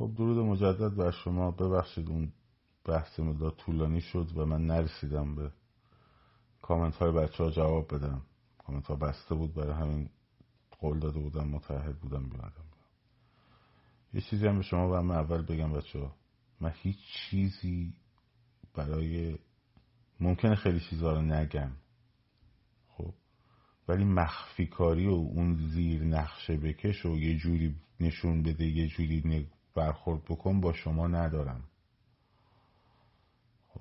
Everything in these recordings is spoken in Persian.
خب درود مجدد بر شما. ببخشید اون بحث مدار طولانی شد و من نرسیدم به کامنت های بچه ها جواب بدم. کامنت ها بسته بود برای همین قول داده بودم متحد بودم بیادم یه چیزی هم به شما و من اول بگم بچه ها من هیچ چیزی برای ممکنه خیلی چیزها رو نگم. خب؟ ولی مخفی کاری و اون زیر نقشه بکش و یه جوری نشون بده یه جوری برخورد بکن با شما ندارم. خب.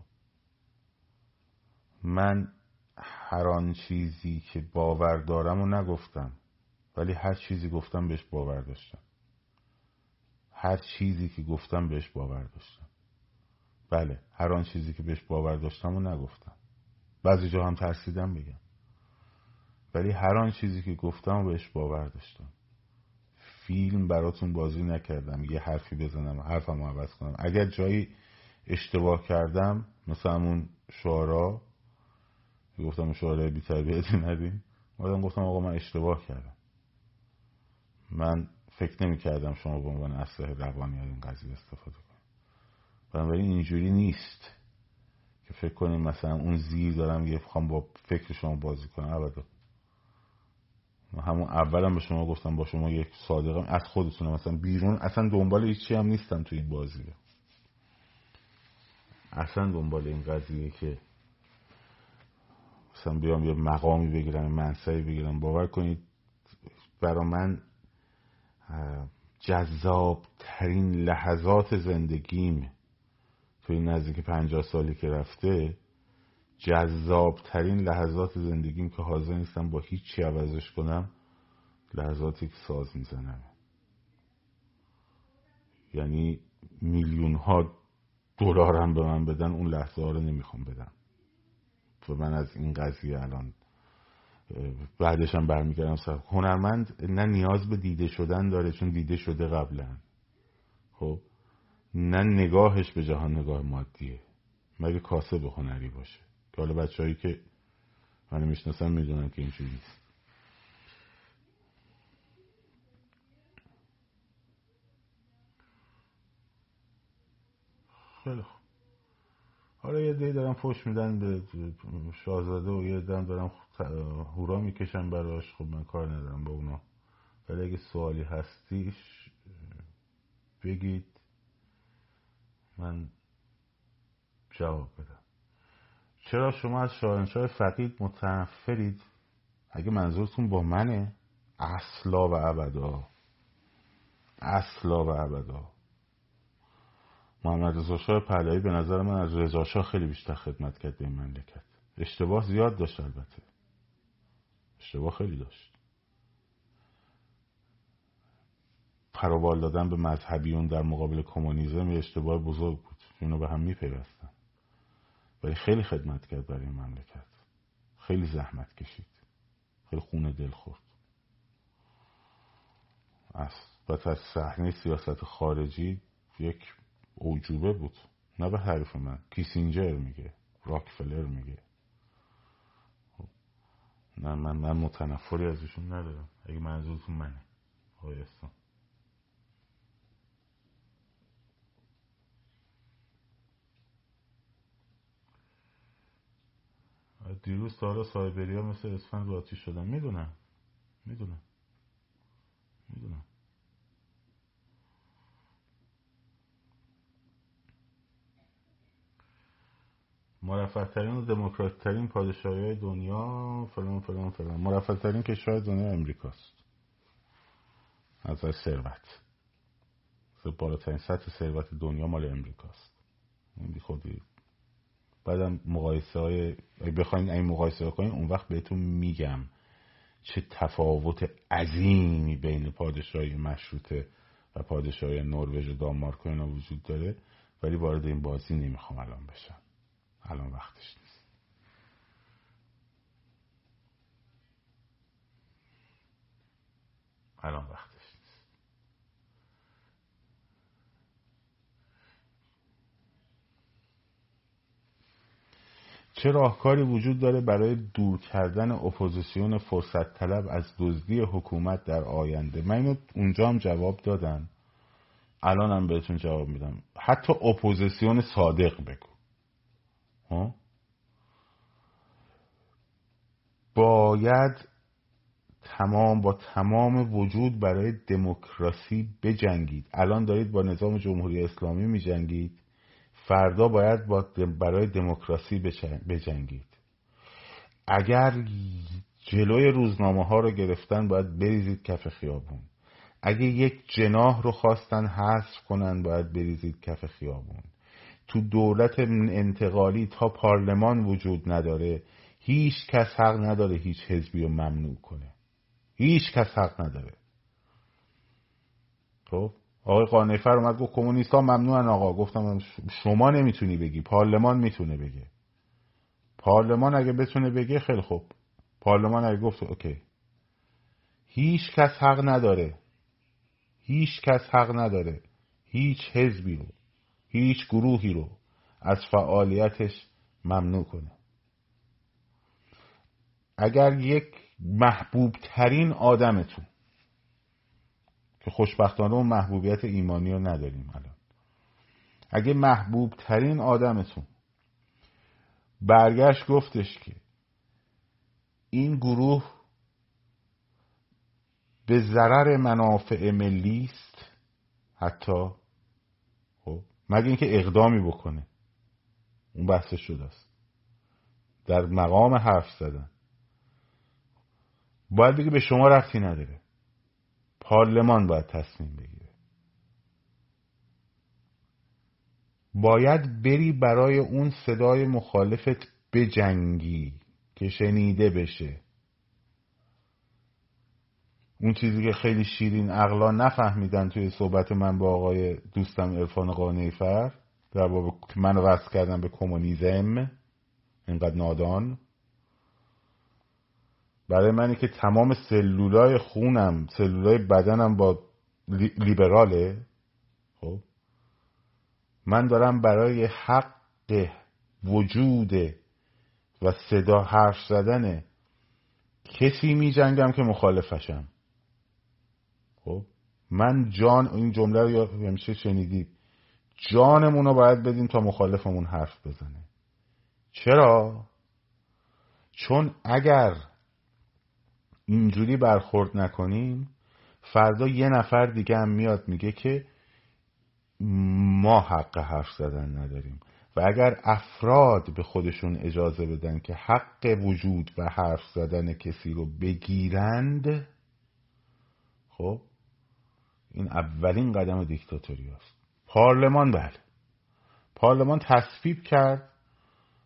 من هر آن چیزی که باور دارم و نگفتم ولی هر چیزی گفتم بهش باور داشتم. هر چیزی که گفتم بهش باور داشتم. بله هر آن چیزی که بهش باور داشتم و نگفتم. بعضی جا هم ترسیدم بگم. ولی هر آن چیزی که گفتم و بهش باور داشتم. فیلم براتون بازی نکردم یه حرفی بزنم حرفم عوض کنم. اگر جایی اشتباه کردم مثل همون شعرا گفتم شعرهای بی تربیتی ندیم مادم گفتم آقا من اشتباه کردم. من فکر نمی کردم شما به عنوان اسلحه روانی از این قضیه استفاده کنید. بنابراین اینجوری نیست که فکر کنیم مثلا اون زیر دارم یه با فکر شما بازی کنم. ابدا. همون اولم به شما گفتم با شما یک صادقم. از خودتونم مثلا بیرون اصلا دنبال هیچی هم نیستم تو این بازیه اصلا دنبال این قضیه که مثلا بیام یه مقامی بگیرم منصبی بگیرم. باور کنید برا من جذاب ترین لحظات زندگیم توی نزدیک پنجاه سالی که رفته جذاب ترین لحظات زندگیم که حاضر نیستم با هیچی عوضش کنم لحظاتی که ساز می‌زنم. یعنی میلیون ها دلار هم به من بدن اون لحظه ها رو نمی‌خوام بدم. و من از این قضیه الان بعدش هم برمیگردم سر هنرمند نه نیاز به دیده شدن داره چون دیده شده قبلا خب؟ نه نگاهش به جهان نگاه مادیه. مگه کاسب هنری باشه؟ که حالا بچه هایی که من می‌شناسم می‌دونن که اینجوری. نیست خیلی حالا یه دی دارم فش میدن به شاهزاده و یه دارم دارم هورا می‌کشن براش. خب من کار ندارم با اونا. ولی اگه سوالی هستیش بگید. من جواب بدم. چرا شما از شاهنشاه فقید متنفرید؟ اگه منظورتون با منه؟ اصلا و ابدا. اصلا و ابدا. محمد رضا شاه پهلوی به نظر من از رضا شاه خیلی بیشتر خدمت کرد به این مملکت. اشتباه زیاد داشت البته. اشتباه خیلی داشت. پروبال دادن به مذهبیون در مقابل کمونیسم اشتباه بزرگ بود. اینو به هم میپیوستن. ولی خیلی خدمت کرد برای مملکت. خیلی زحمت کشید. خیلی خونه دل خورد. از از صحنه سیاست خارجی یک اوجوبه بود. نه به حرف من. کیسینجر میگه. راکفلر میگه. نه من من متنفری ازشون ندارم. اگه منظورتون منه. آقای دیروز سارا سایبری ها مثل اسفند رو آتیش شدن. می‌دونم. می‌دونم. می‌دونم. مرفه ترین و دموکرات ترین پادشاهی های دنیا فلان فلان فلان. مرفه ترین کشور دنیا امریکاست از ثروت. بالاترین سطح ثروت دنیا مال امریکاست این بی خودی بعدم مقایسه های بخواین این مقایسه کنین اون وقت بهتون میگم چه تفاوت عظیمی بین پادشاهی مشروطه و پادشاهی نروژ و دانمارک اینا وجود داره. ولی وارد این بازی نمی‌خوام الان بشم. الان وقتش نیست. الان وقتش نیست چه راهکاری وجود داره برای دور کردن اپوزیسیون فرصت طلب از دزدی حکومت در آینده؟ من اینو اونجا هم جواب دادم. الانم بهتون جواب میدم. حتی اپوزیسیون صادق بگو. ها؟ باید تمام با تمام وجود برای دموکراسی بجنگید. الان دارید با نظام جمهوری اسلامی میجنگید. فردا باید با برای دموکراسی بجنگید. اگر جلوی روزنامه ها رو گرفتن باید بریزید کف خیابون. اگه یک جناح رو خواستن حذف کنن باید بریزید کف خیابون. تو دولت انتقالی تا پارلمان وجود نداره هیچ کس حق نداره هیچ حزبی رو ممنوع کنه. هیچ کس حق نداره. خب؟ آقای قانفر اومد گفت کمونیست ها ممنوعن آقا. گفتم شما نمی‌تونی بگی. پارلمان می‌تونه بگه. پارلمان اگه بتونه بگه خیلی خوب. پارلمان اگه گفت اوکی. هیچ کس حق نداره. هیچ کس حق نداره. هیچ حزبی رو هیچ گروهی رو از فعالیتش ممنوع کنه. اگر یک محبوب ترین آدمتون که خوشبختانه اون محبوبیت ایمانی رو نداریم الان. اگه محبوب ترین آدمتون برگشت گفتش که این گروه به ضرر منافع ملی است حتی خب مگه اینکه اقدامی بکنه. اون بحث شده است. در مقام حرف زدن. باید بگه به شما رفتی نداره. پارلمان باید تصمیم بگیره. باید بری برای اون صدای مخالفت بجنگی که شنیده بشه. اون چیزی که خیلی شیرین عقلا نفهمیدن توی صحبت من با آقای دوستم ارفان قانیفر در باب من وصل کردم به کمونیزم اینقدر نادان. برای منی که تمام سلولای خونم سلولای بدنم با لیبراله. خب؟ من دارم برای حق وجود و صدا حرف زدن کسی می جنگم که مخالفشم. خب؟ من جان این جمله رو همیشه شنیدید. جانمون رو باید بدیم تا مخالفمون حرف بزنه. چرا؟ چون اگر اینجوری برخورد نکنیم. فردا یه نفر دیگه هم میاد میگه که ما حق حرف زدن نداریم. و اگر افراد به خودشون اجازه بدن که حق وجود و حرف زدن کسی رو بگیرند خب این اولین قدم دیکتاتوری است پارلمان بله. پارلمان تصویب کرد.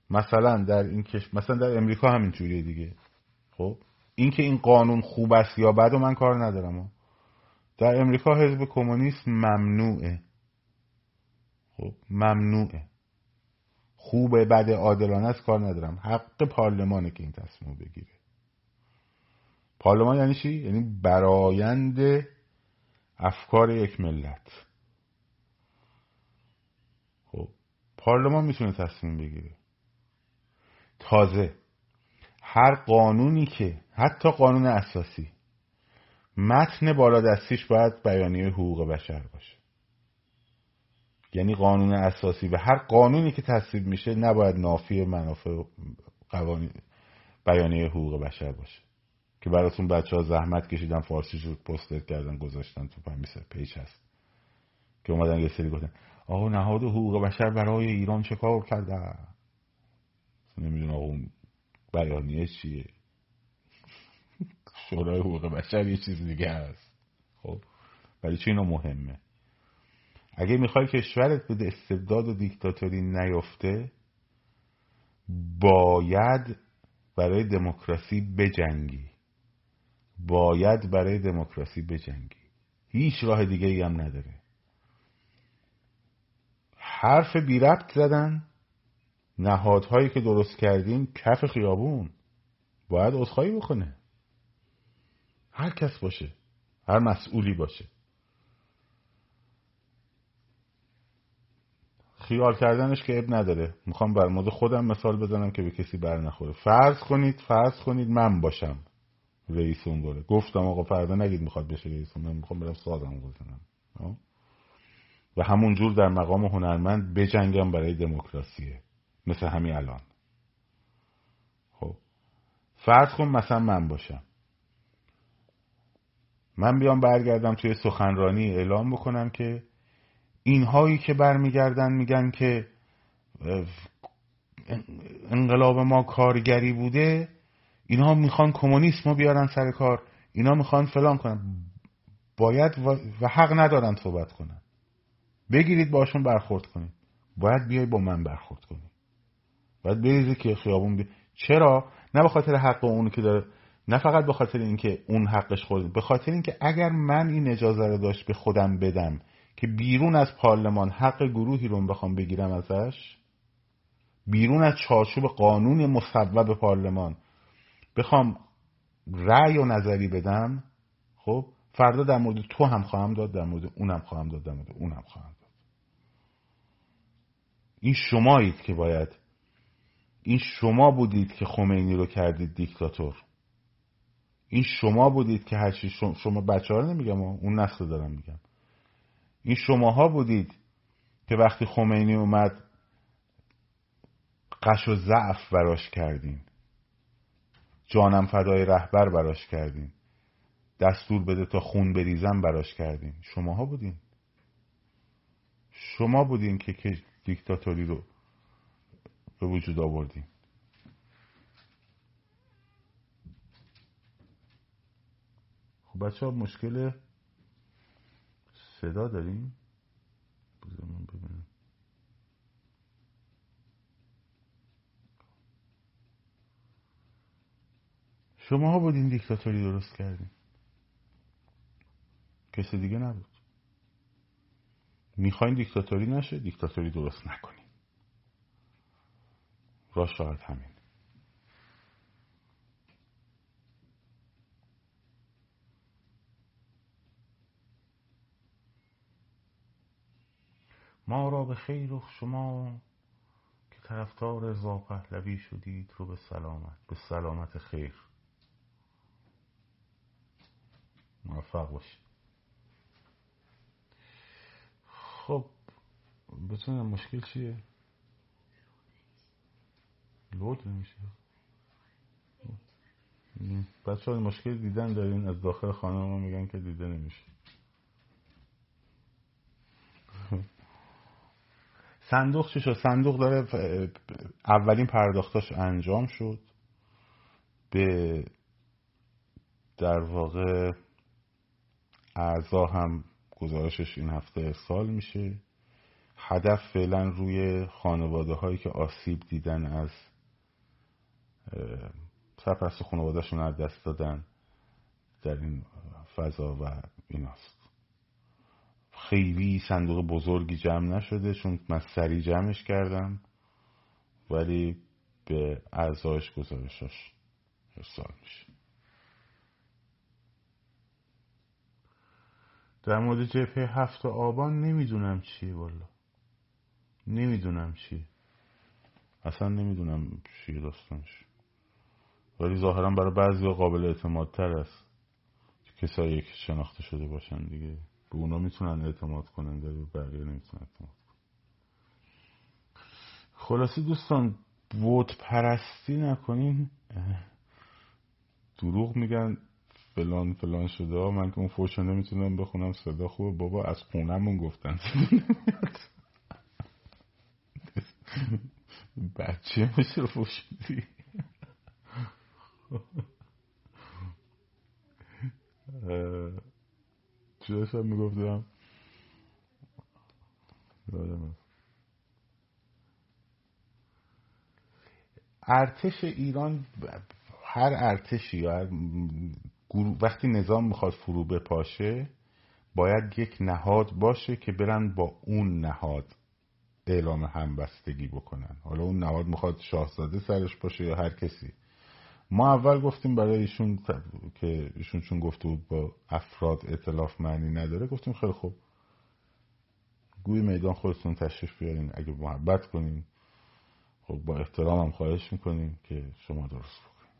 مثلا در این کش... مثلا در امریکا همین جوریه دیگه. خب؟ اینکه این قانون خوب است یا بد و من کار ندارم. در امریکا حزب کمونیست ممنوعه. خب ممنوعه. خوبه بد عادلانه است کار ندارم. حق پارلمانه که این تصمیم بگیره. پارلمان یعنی چی؟ یعنی برایند افکار یک ملت. خب پارلمان می‌تونه تصمیم بگیره. تازه هر قانونی که حتی قانون اساسی. متن بالا دستیش باید بیانیه حقوق بشر باشه. یعنی قانون اساسی و هر قانونی که تصویب میشه نباید نافی منافع قوانین بیانیه حقوق بشر باشه. که براتون بچه ها زحمت کشیدن فارسی شد پستر کردن گذاشتن تو پمیسه پیچ هست. که اومدن یه سری گفتن آقا نهاد حقوق بشر برای ایران چه کار کرده؟ نمیدون آقا بیانیه چیه. شورای حقوق بشر یه چیز دیگه هست. خب. ولی چه اینا مهمه؟ اگه می‌خوای کشورت به استبداد و دیکتاتوری نیفته باید برای دموکراسی بجنگی. باید برای دموکراسی بجنگی. هیچ راه دیگه ای هم نداره. حرف بی ربط زدن نهادهایی که درست کردیم کف خیابون. باید عذرخواهی بکنه. هر کس باشه هر مسئولی باشه. خیال کردنش که اب نداره. می‌خوام بر مورد خودم مثال بزنم که به کسی بر نخوره. فرض کنید فرض کنید من باشم رئیس اون گفتم آقا فردا نگید می‌خواد بشه رئیس من می‌خوام برم سازم بزنم. و همونجور در مقام هنرمند بجنگم برای دموکراسیه. مثل همین الان. خب. فرض کن مثلا من باشم. من بیام برگردم توی سخنرانی اعلام بکنم که اینهایی که برمیگردن میگن که انقلاب ما کارگری بوده اینها می‌خوان کمونیسم رو بیارن سر کار اینا می‌خوان فلان کنن. باید و حق ندارن صحبت کنن. بگیرید باشون برخورد کنید. باید بیای با من برخورد کنید. باید بریزی که خیابون بی... چرا؟ نه به خاطر حق اون که داره نه فقط به خاطر اینکه اون حقش خورد به خاطر اینکه اگر من این اجازه رو داشت به خودم بدم که بیرون از پارلمان حق گروهی رو بخوام بگیرم ازش بیرون از چارچوب قانون مصوب پارلمان بخوام رأی و نظری بدم خب فردا در مورد تو هم خواهم داد در مورد اونم خواهم داد در مورد اونم خواهم داد. این شمایید که باید این شما بودید که خمینی رو کردید دیکتاتور. این شما بودید که هرچی شما, شما بچه ها رو نمیگم اون نسل دارم میگم. این شماها بودید که وقتی خمینی اومد قش و ضعف براش کردین. جانم فدای رهبر براش کردین. دستور بده تا خون بریزم براش کردین. شماها بودین. شما بودین که, که دیکتاتوری رو به وجود آوردین. بچه ها مشکل صدا داریم ببینم. شما ها بودین دیکتاتوری درست کردین. کسی دیگه نبود. می‌خواین دیکتاتوری نشه دیکتاتوری درست نکنین. را شاید همین. ما را به خیر و شما که طرفدار رضا پهلوی شدید رو به سلامت به سلامت خیر. موفق باشید خب بتونم مشکل چیه؟ لود نمیشه. بچه ها مشکل دیدن دارین از داخل خانه ما میگن که دیده نمیشه. صندوق چی شد؟ صندوق داره اولین پرداختاش انجام شد. به در واقع اعضا هم گزارشش این هفته ارسال میشه. هدف فعلا روی خانواده هایی که آسیب دیدن از سرپرست خانوادهشون از دست دادن در این فضا و ایناست. خیلی صندوق بزرگی جمع نشده چون من سریع جمعش کردم ولی به اعضایش گزارشش ارسال میشه. در مورد جبهه هفت آبان نمی‌دونم چیه والا. نمی‌دونم چیه. اصلا نمی‌دونم چیه داستانش. ولی ظاهرا برای بعضی قابل اعتماد تر است کسایی که شناخته شده باشن دیگه. به اونا می‌تونن اعتماد کنن در بقیه نمی‌تونن اعتماد کنن. خلاصی دوستان ووت پرستی نکنین. دروغ میگن فلان فلان شده. من که اون فوش نمی‌تونم بخونم صدا خوبه. بابا از خونمون گفتن. بچه میشه فوش میدی چی داشتم می‌گفتم. ارتش ایران هر ارتشی یا وقتی نظام می‌خواد فرو بپاشه باید یک نهاد باشه که برن با اون نهاد اعلام همبستگی بکنن. حالا اون نهاد می‌خواد شاهزاده سرش باشه یا هر کسی. ما اول گفتیم برای ایشون که ایشون چون گفته بود با افراد اطلاف معنی نداره گفتیم خیلی خوب. گوی میدان خودتون تشریف بیارین اگه محبت کنین. خب با احترام هم خواهش می‌کنیم که شما درست بکنین.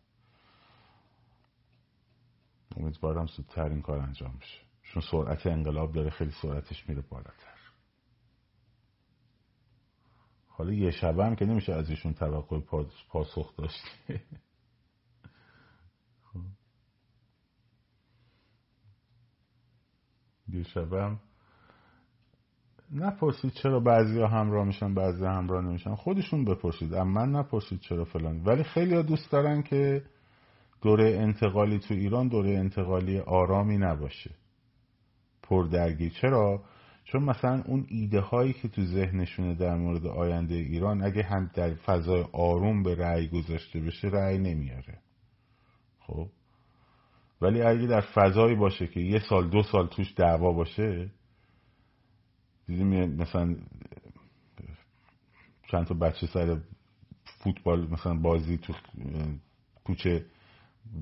امیدوارم زودتر این کار انجام بشه. چون سرعت انقلاب داره خیلی سرعتش میره بالاتر. حالا یه شبه هم که نمیشه از ایشون توقع پاسخ داشت. هم نپرسید چرا بعضی ها همراه میشن بعضی همراه نمیشن. خودشون بپرسید. اما من نپرسید چرا فلان. ولی خیلی دوست دارن که دوره انتقالی تو ایران دوره انتقالی آرامی نباشه. پردرگی. چرا؟ چون مثلا اون ایده هایی که تو ذهنشونه در مورد آینده ایران اگه هم در فضای آروم به رأی گذاشته بشه رأی نمیاره. خب؟ ولی اگه در فضایی باشه که یه سال دو سال توش دعوا باشه دیدیم مثلا چند تا بچه سر فوتبال مثلا بازی تو کوچه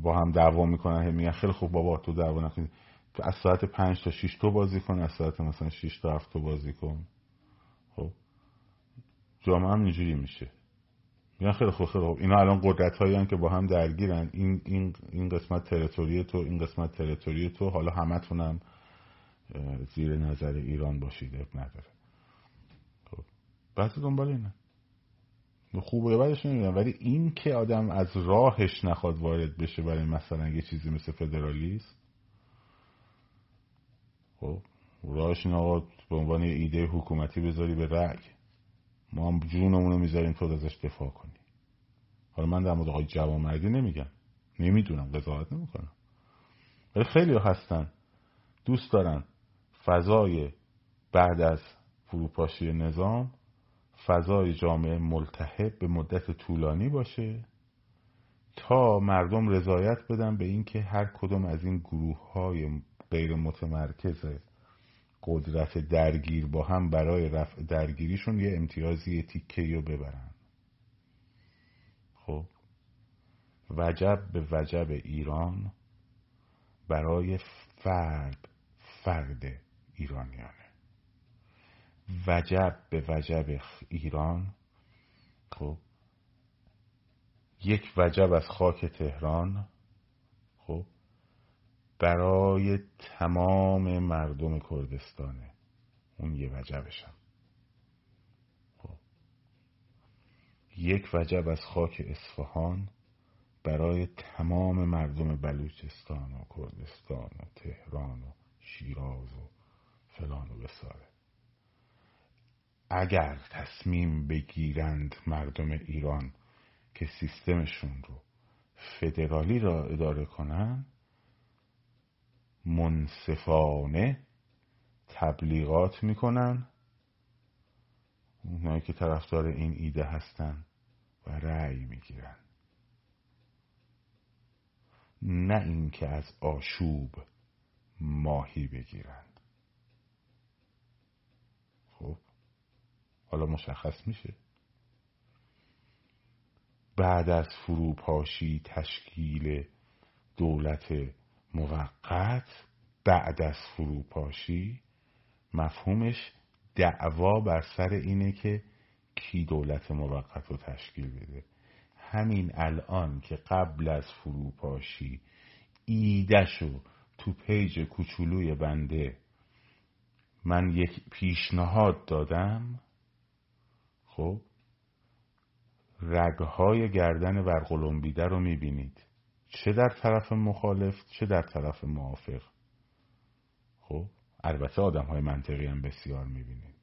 با هم دعوا می‌کنن میگن خیلی خوب بابا تو دعوا نکنی. از ساعت پنج تا شیش تو بازی کن از ساعت مثلا شیش تا هفت تو بازی کن. خب جامعه هم اینجوری میشه. میگن خیلی خوب خیلی خوب. اینا الان قدرت هایی که با هم درگیرن. این, این, این قسمت تریتوری تو این قسمت تریتوری تو. حالا همتونم زیر نظر ایران باشید اب نداره. خب. بحث دنبال اینه. خوبه بعدش نمی‌دونم ولی این که آدم از راهش نخواد وارد بشه برای مثلا یه چیزی مثل فدرالیست خب. راهش این به عنوان ایده حکومتی بذاری به رأی. ما هم جونمون رو می‌ذاریم تو ازش دفاع کنی. حالا من در مورد آقای جوانمردی نمیگم. نمی‌دونم قضاوت نمی‌کنم. ولی خیلی هستن. دوست دارن. فضای بعد از فروپاشی نظام فضای جامعه ملتحب به مدت طولانی باشه تا مردم رضایت بدن به اینکه هر کدوم از این گروه های غیر متمرکز قدرت درگیر با هم برای رفع درگیریشون یه امتیازی یه تیکه رو ببرن. خب. وجب به وجب ایران برای فرد فرد ایرانیانه. وجب به وجب ایران خب یک وجب از خاک تهران برای تمام مردم کردستانه اون یه وجبشم. خب. یک وجب از خاک اصفهان برای تمام مردم بلوچستان و کردستان و تهران و شیراز و فلان و بساره. اگر تصمیم بگیرند مردم ایران که سیستمشون رو فدرالی را اداره کنن منصفانه تبلیغات می‌کنن. اونایی که طرفدار این ایده هستن و رأی می‌گیرن. نه اینکه از آشوب ماهی بگیرند خب حالا مشخص میشه. بعد از فروپاشی تشکیل دولت موقت بعد از فروپاشی مفهومش دعوا بر سر اینه که کی دولت موقت رو تشکیل بده. همین الان که قبل از فروپاشی ایدهشو تو پیج کوچولوی بنده من یک پیشنهاد دادم خب رگهای گردن ورقلمبیده رو می‌بینید. چه در طرف مخالف چه در طرف موافق. خب البته آدم های منطقی هم بسیار می‌بینید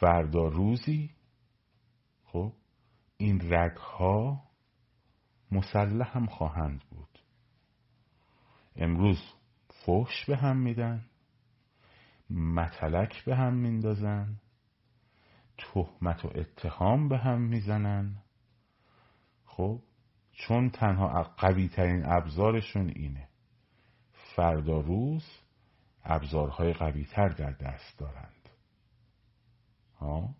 فردا روزی خب این رگها مسلح هم خواهند بود. امروز فحش به هم میدن متلک به هم میندازن تهمت و اتهام به هم می‌زنن. خب چون تنها قوی ترین ابزارشون اینه. فردا روز ابزارهای قوی تر در دست دارند. ها؟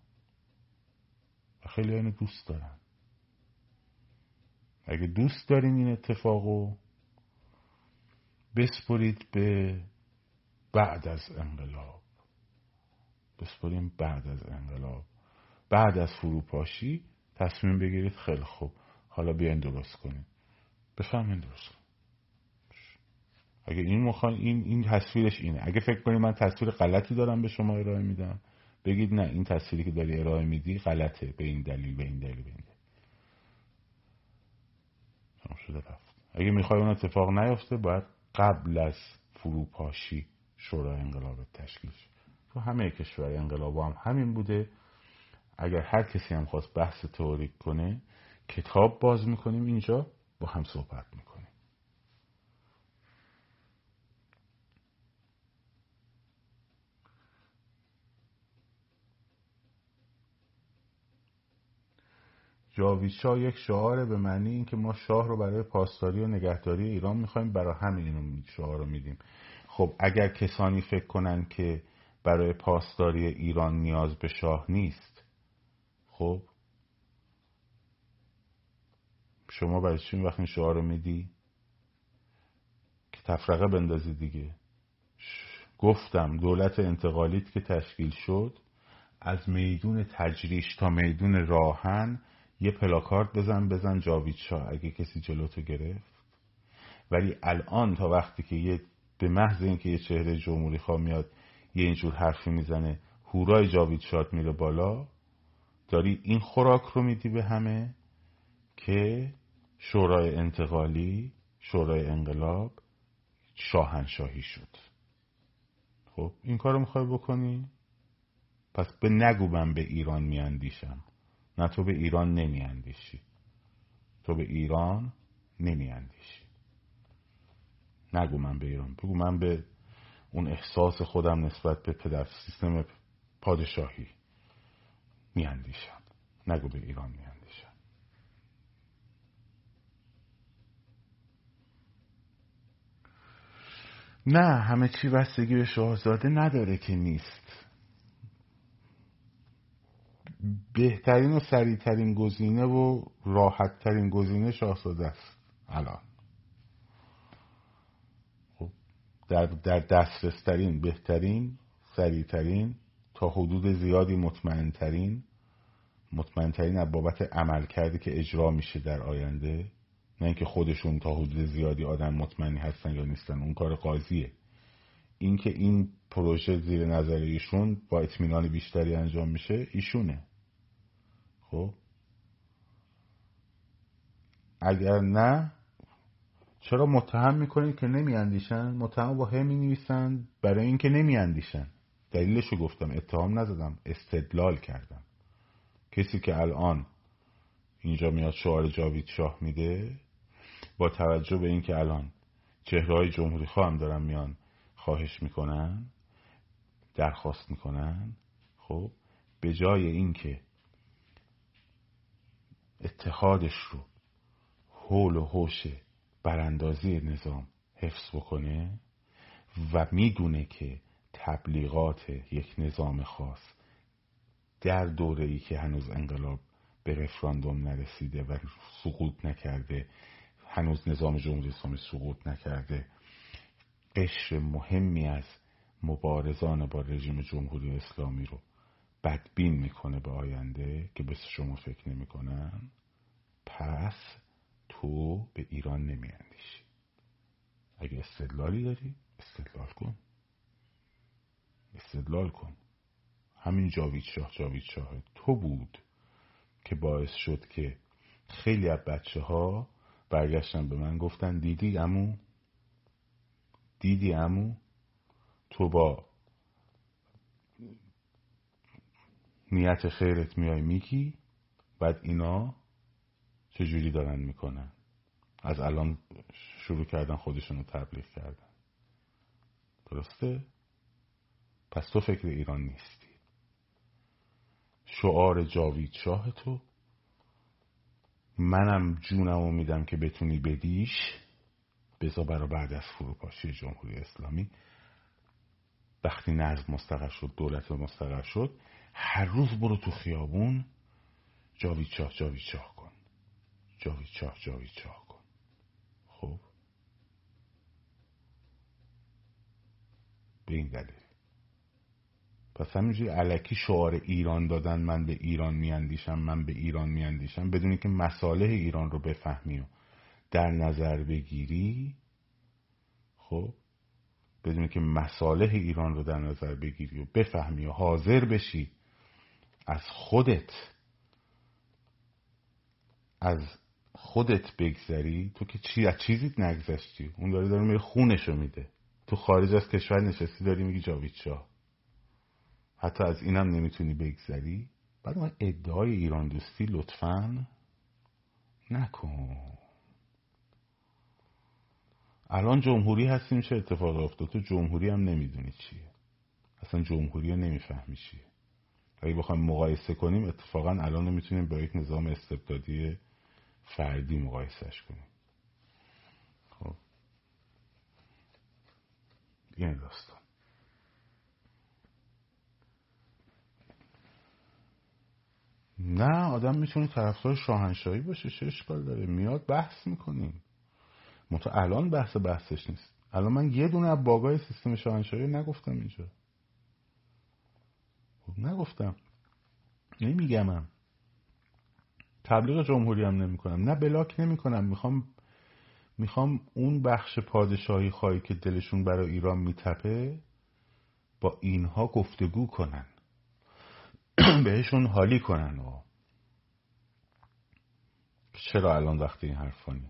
و خیلی اینو دوست دارن. اگه دوست دارین این اتفاقو بسپرید به بعد از انقلاب. بسپریم بعد از انقلاب. بعد از فروپاشی تصمیم بگیرید خیلی خوب. حالا بیاین درست کنید بفهمین درست اگه این مخوان این این تصویرش اینه. اگه فکر کنید من تصویر غلطی دارم به شما ارائه میدم بگید نه این تصویری که داری ارائه میدی غلطه. به این دلیل به این دلیل به این دلیل. شده رفت. اگه می‌خوای اون اتفاق نیفته باید قبل از فروپاشی شورای انقلاب تشکیل تو همه کشور انقلاب هم همین بوده. اگر هر کسی هم خواست بحث تئوریک کنه کتاب باز می‌کنیم اینجا با هم صحبت می‌کنیم. جاوید شاه یک شعار به معنی اینکه ما شاه رو برای پاسداری و نگهداری ایران می‌خوایم برای همین اینو شعار رو میدیم. خب اگر کسانی فکر کنن که برای پاسداری ایران نیاز به شاه نیست خب شما برای چی وقت این شعار رو میدی؟ که تفرقه بندازی دیگه. گفتم دولت انتقالیت که تشکیل شد از میدون تجریش تا میدون راهن یه پلاکارد بزن بزن جاوید شاه اگه کسی جلوتو گرفت. ولی الان تا وقتی که یه به محض اینکه یه چهره جمهوری خواه میاد یه اینجور حرفی می‌زنه هورای جاوید شاد میره بالا داری این خوراک رو میدی به همه که شورای انتقالی شورای انقلاب شاهنشاهی شد. خب این کار رو می‌خوای بکنی؟ پس به نگو من به ایران میاندیشم. نه تو به ایران نمیاندیشی. تو به ایران نمیاندیشی. نگو من به ایران. بگو من به اون احساس خودم نسبت به پدر سیستم پادشاهی میاندیشم. نگو به ایران میاندیشم. نه همه چی بستگی به شاهزاده نداره که نیست. بهترین و سریعترین گزینه و راحتترین گزینه شاهزاده است. الان. خب در, در دسترسترین بهترین سریعترین تا حدود زیادی مطمئنترین مطمئنترین از بابت عمل کرده که اجرا میشه در آینده. نه اینکه خودشون تا حدود زیادی آدم مطمئنی هستن یا نیستن. اون کار قاضیه. اینکه این پروژه زیر نظر ایشون با اطمینان بیشتری انجام میشه ایشونه. خب؟ اگر نه چرا متهم می‌کنید که نمیاندیشن؟ متهم با می برای اینکه نمیاندیشن. دلیلشو گفتم. اتهام نزدم. استدلال کردم. کسی که الان اینجا میاد شعار جاوید شاه میده. با توجه به اینکه الان چهرهای جمهوری خواهم دارن میان خواهش می‌کنن درخواست می‌کنن خب به جای اینکه اتحادش رو حول و حوش براندازی نظام حفظ بکنه و می‌دونه که تبلیغات یک نظام خاص در دوره ای که هنوز انقلاب به رفراندوم نرسیده و سقوط نکرده هنوز نظام جمهوری اسلامی سقوط نکرده. قشر مهمی از مبارزان با رژیم جمهوری اسلامی رو بدبین می‌کنه به آینده که به شما فکر نمی‌کنن پس تو به ایران نمیاندیشی. اگه استدلالی داری استدلال کن. استدلال کن. همین جاوید شاه جاوید شاه تو بود. که باعث شد که خیلی از بچه ها برگشتن به من گفتن دیدی امو دیدی امو تو با نیت خیرت میای میگی؟ بعد اینا چجوری دارن می‌کنن؟ از الان شروع کردن خودشون رو تبلیغ کردن. درسته؟ پس تو فکر ایران نیستی. شعار جاوید شاه تو. منم جونمو میدم که بتونی بدیش. بزا برا بعد از فروپاشی جمهوری اسلامی. وقتی نظم مستقر شد دولت مستقر شد هر روز برو تو خیابون. جاوید شاه جاوید شاه کن. جاوید شاه جاوید شاه کن. خب؟ به این دلیل. پس همینجوری علکی شعار ایران دادن من به ایران میاندیشم من به ایران میاندیشم بدونی که مساله ایران رو بفهمی و در نظر بگیری خب بدون که مصالح ایران رو در نظر بگیری و بفهمی و حاضر بشی از خودت از خودت بگذری تو که چی از چیزی نگذشتی. اون داره داره میره خونشو میده. تو خارج از کشور نشستی داری میگی جاوید حتی از اینم نمی‌تونی بگذری. بعد من ادعای ایران دوستی لطفا نکن. الان جمهوری هستیم چه اتفاق افتاد؟ تو جمهوری هم نمی‌دونی چیه. اصلا جمهوری رو نمی‌فهمی چیه. اگه بخوایم مقایسه کنیم اتفاقا الان می‌تونیم با یک نظام استبدادی فردی مقایسهش کنیم. خب. این داستان. نه آدم می‌تونه طرفدار شاهنشاهی باشه چه اشکال داره؟ میاد بحث می‌کنیم. متو الان بحث بحثش نیست. الان من یه دونه از باگای سیستم شاهنشاهی نگفتم اینجا. خب نگفتم. نمیگمم تبلیغ جمهوری هم نمی کنم نه بلاک نمی کنم می‌خوام می‌خوام اون بخش پادشاهی خواهی که دلشون برای ایران میتپه با اینها گفتگو کنن. بهشون حالی کنن و چرا الان وقتی این حرفانی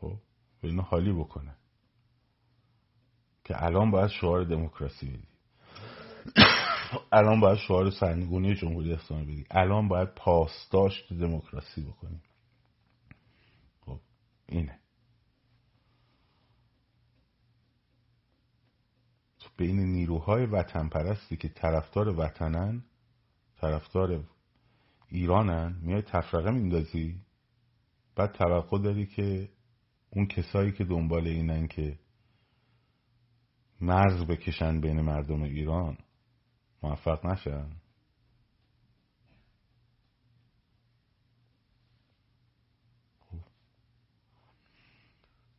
خب اینو حالی بکنه. که الان باید شعار دموکراسی بدی. الان باید شعار سرنگونی جمهوری اسلامی بدی. الان باید پاسداشت دموکراسی بکنی. خب اینه. بین نیروهای وطن پرستی که طرفدار وطنن طرفدار ایرانن میای تفرقه میندازی؟ بعد توقع داری که اون کسایی که دنبال اینن که مرز بکشن بین مردم ایران موفق نشن؟ خب.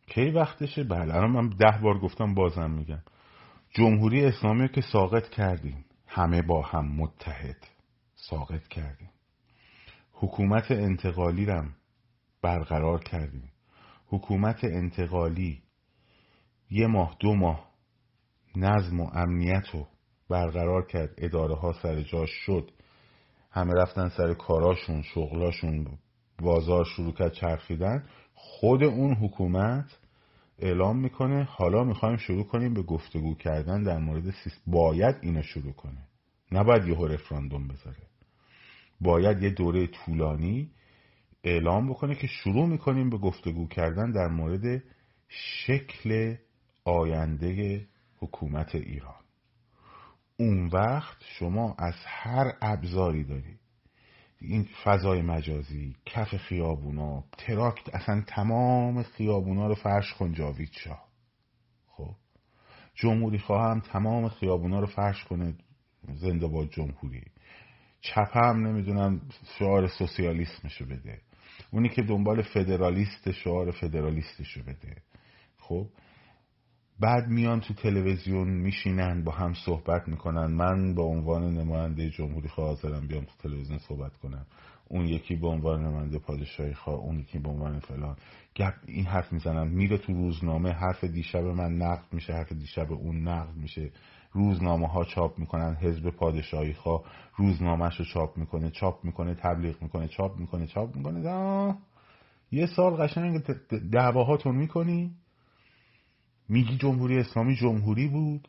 کی وقتشه؟ بله الان من ده بار گفتم بازم میگم. جمهوری اسلامی که ساقط کردیم. همه با هم متحد. ساقط کردیم. حکومت انتقالی رم برقرار کردیم. حکومت انتقالی یه ماه دو ماه نظم و امنیت رو برقرار کرد. اداره ها سر جاش شد. همه رفتن سر کاراشون شغلاشون بازار شروع کرد چرخیدن. خود اون حکومت اعلام می‌کنه. حالا می‌خوایم شروع کنیم به گفتگو کردن در مورد سیست باید اینو شروع کنه. نباید یه رفراندوم بذاره. باید یه دوره طولانی اعلام بکنه که شروع می‌کنیم به گفتگو کردن در مورد شکل آینده حکومت ایران. اون وقت شما از هر ابزاری داری این فضای مجازی کف خیابونا تراکت اصلا تمام خیابونا رو فرش کن جاوید شاه. خب؟ جمهوری خواهم تمام خیابونا رو فرش کنه زنده با جمهوری. چپ هم نمی‌دونم شعار سوسیالیسمشو بده. اونی که دنبال فدرالیست شعار فدرالیستشو بده. خب؟ بعد میان تو تلویزیون میشینن با هم صحبت می‌کنن. من به عنوان نماینده جمهوری خواه حاضرم بیام تو تلویزیون صحبت کنم. اون یکی به عنوان نماینده پادشاهی خواه اون یکی به عنوان فلان. گپ این حرف می‌زنن. میره تو روزنامه حرف دیشب من نقد میشه حرف دیشب اون نقد میشه. روزنامه ها چاپ می‌کنن حزب پادشاهی خواه روزنامهش رو چاپ می‌کنه چاپ می‌کنه تبلیغ می‌کنه چاپ می‌کنه چاپ می‌کنه. یه سال قشنگ دعواهاتون می‌کنی؟ میگی جمهوری اسلامی جمهوری بود؟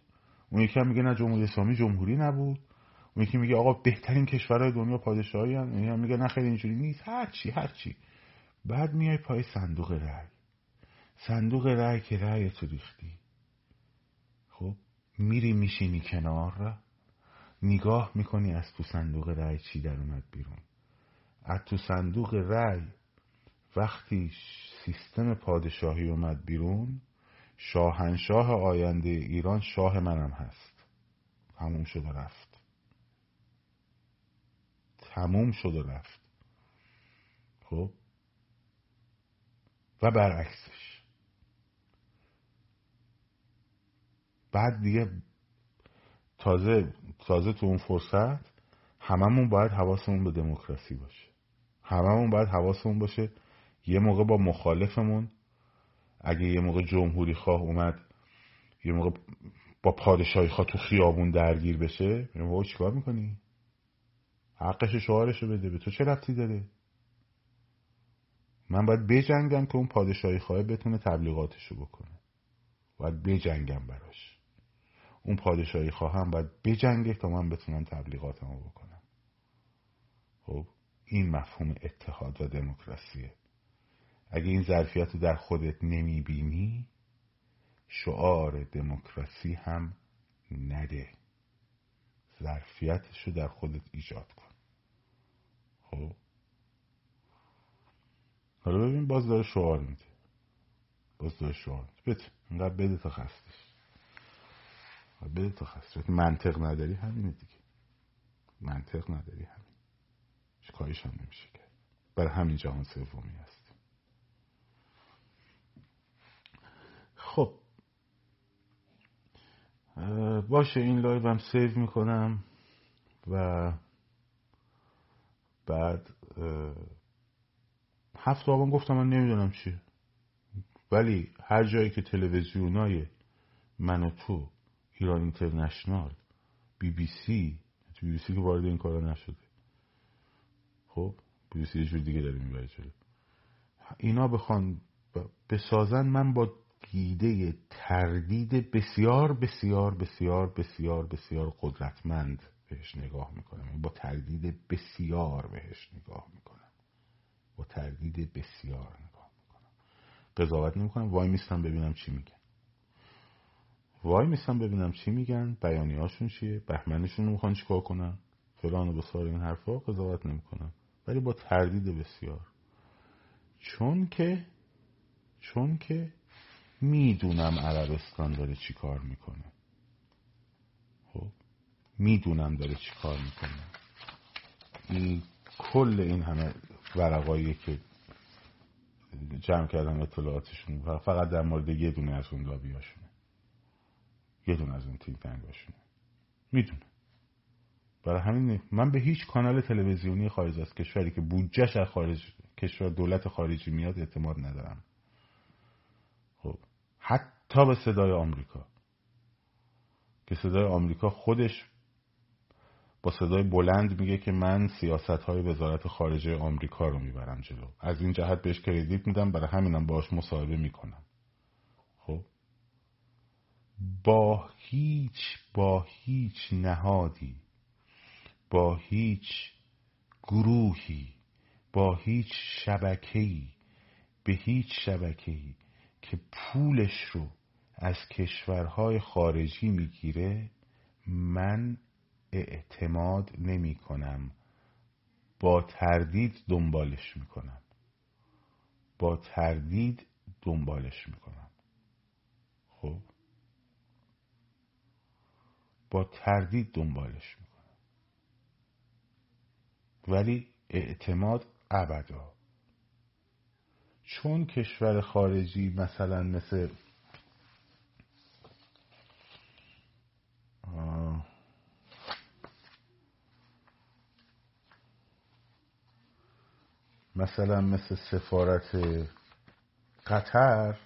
اون یکی هم میگه نه جمهوری اسلامی جمهوری نبود. اون یکی میگه آقا بهترین کشورهای دنیا پادشاهی هم هم میگه نه خیلی اینجوری نیست. هر چی هر چی. بعد میای پای صندوق رأی. صندوق رأی که رأی تو ریختی. خب میری میشینی کنار. نگاه می‌کنی از تو صندوق رأی چی در اومد بیرون. از تو صندوق رأی وقتی سیستم پادشاهی اومد بیرون شاهنشاه آینده ایران شاه منم هست. تموم شد و رفت. تموم شد و رفت. خب؟ و برعکسش. بعد دیگه تازه تازه تو اون فرصت هممون باید حواسمون به دموکراسی باشه. هممون باید حواسمون باشه یه موقع با مخالفمون اگه یه موقع جمهوری خواه اومد یه موقع با پادشاهی خواه تو خیابون درگیر بشه میگم چیکار می‌کنی؟ حقش شعارشو بده به تو چه ربطی داره؟ من باید بجنگم که اون پادشاهی خواه بتونه تبلیغاتشو بکنه. باید بجنگم براش. اون پادشاهی خواهم باید بجنگه تا من بتونم تبلیغاتمو بکنم. خب این مفهوم اتحاد و دموکراسیه. اگه این ظرفیت رو در خودت نمی‌بینی شعار دموکراسی هم نده. ظرفیتش رو در خودت ایجاد کن. خب؟ حالا ببین باز داره شعار میده. باز داره شعار میده. بده اینقدر بده تا خستش. بده تا خستش. منطق نداری همینه دیگه. منطق نداری همین. کاریش هم نمیشه کرد. برای همین جهان سومی هست. خب. باشه این live هم save می‌کنم و بعد هفت آبان گفتم من نمی‌دونم چیه ولی هر جایی که تلویزیونای من و تو ایران اینترنشنال بی بی سی بی بی سی که وارد این کارا نشده. خب بی سی یه جور دیگه داره می‌بره جلو. اینا بخوان بسازن من با دیده تردید بسیار بسیار بسیار بسیار بسیار قدرتمند بهش نگاه می‌کنم. یعنی با تردید بسیار بهش نگاه می‌کنم. با تردید بسیار نگاه می‌کنم. قضاوت نمی‌کنم. وای میستم ببینم چی میگن. وای میستم ببینم چی میگن. بیانی هاشون چیه؟ بهمنشون رو می‌خوان چیکار کنن؟ فلان و بسار این حرفا قضاوت نمی‌کنم. ولی با تردید بسیار. چون که چون که می‌دونم عربستان داره چی کار می‌کنه. خب می‌دونم داره چی کار می‌کنه. این کل این همه ورقایی که جمع کردن اطلاعاتشون فقط در مورد یه دونه از اون لابیاشونه. یه دونه از اون تیم تنگاشونه. می‌دونم. برای همین من به هیچ کانال تلویزیونی خارج از کشوری که بودجهش از خارج کشور دولت خارجی میاد اعتماد ندارم. حتی به صدای آمریکا. که صدای آمریکا خودش با صدای بلند میگه که من سیاست های وزارت خارجه آمریکا رو می‌برم جلو. از این جهت بهش کردیت میدم برای همینم باش مصاحبه می‌کنم. خب؟ با هیچ با هیچ نهادی با هیچ گروهی با هیچ شبکه‌ای به هیچ شبکه‌ای که پولش رو از کشورهای خارجی می‌گیره من اعتماد نمی کنم با تردید دنبالش می‌کنم. با تردید دنبالش می‌کنم. خب؟ با تردید دنبالش می‌کنم. ولی اعتماد ابدا. چون کشور خارجی مثلا مثل مثلا مثل سفارت قطر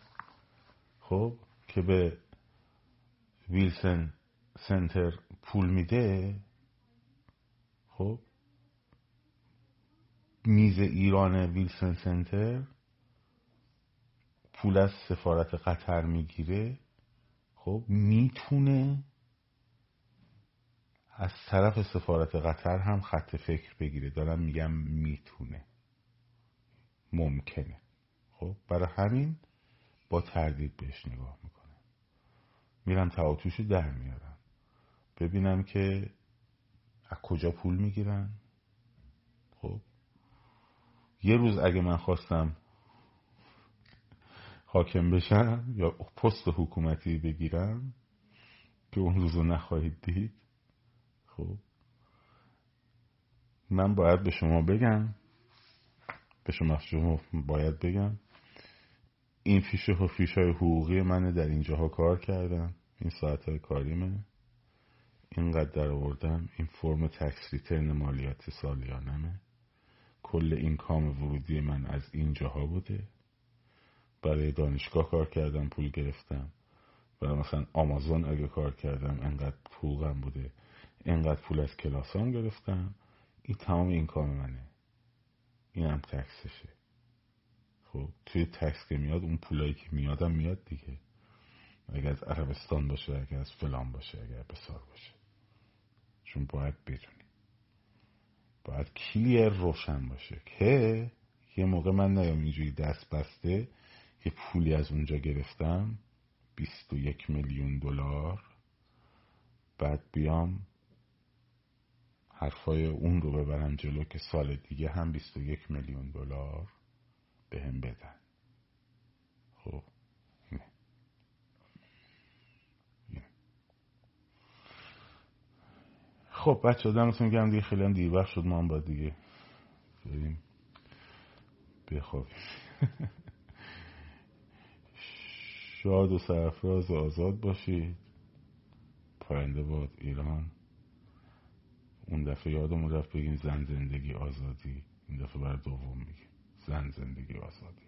خب که به ویلسن سنتر پول میده خب میز ایران ویلسن سنتر پول از سفارت قطر می‌گیره خب می‌تونه از طرف سفارت قطر هم خط فکر بگیره. دارم میگم می‌تونه. ممکنه. خب برای همین با تردید بهش نگاه می‌کنم. میرم تعاتوشو در میارم. ببینم که از کجا پول می‌گیرن. خب یه روز اگه من خواستم حاکم بشم یا پست حکومتی بگیرم که اون روزو نخواهید دید؟ خب. من باید به شما بگم به شما شما باید بگم این فیشه و فیش های حقوقی منه در اینجاها کار کردم این ساعت های کاریمه. اینقدر در آوردم این فرم تکس ریترن مالیات سالیانمه. کل این کام ورودی من از اینجاها بوده. برای دانشگاه کار کردم پول گرفتم. برای مثلا آمازون اگه کار کردم انقدر پولم بوده. انقدر پول از کلاسام گرفتم. این تمام این کام منه. این هم تکسشه. خب توی تکس که میاد اون پولایی که میادم میاد دیگه. اگر از عربستان باشه اگر از فلان باشه اگر بسار باشه. چون باید بدونی. باید کلیر روشن باشه که یه موقع من نیام اینجوری دست بسته یه پولی از اونجا گرفتم بیست و یک میلیون دلار. بعد بیام حرفای اون رو ببرم جلو که سال دیگه هم بیست و یک میلیون دلار به هم بدن. خب خب بچه دمتون گرم دیگه. خیلی هم دیر وقت شد. ما هم باید دیگه بریم بخوابیم. شاد و سرفراز و آزاد باشید. پاینده باد ایران. اون دفعه یادمون رفت بگیم زن زندگی آزادی. این دفعه بر دوم میگیم زن زندگی آزادی.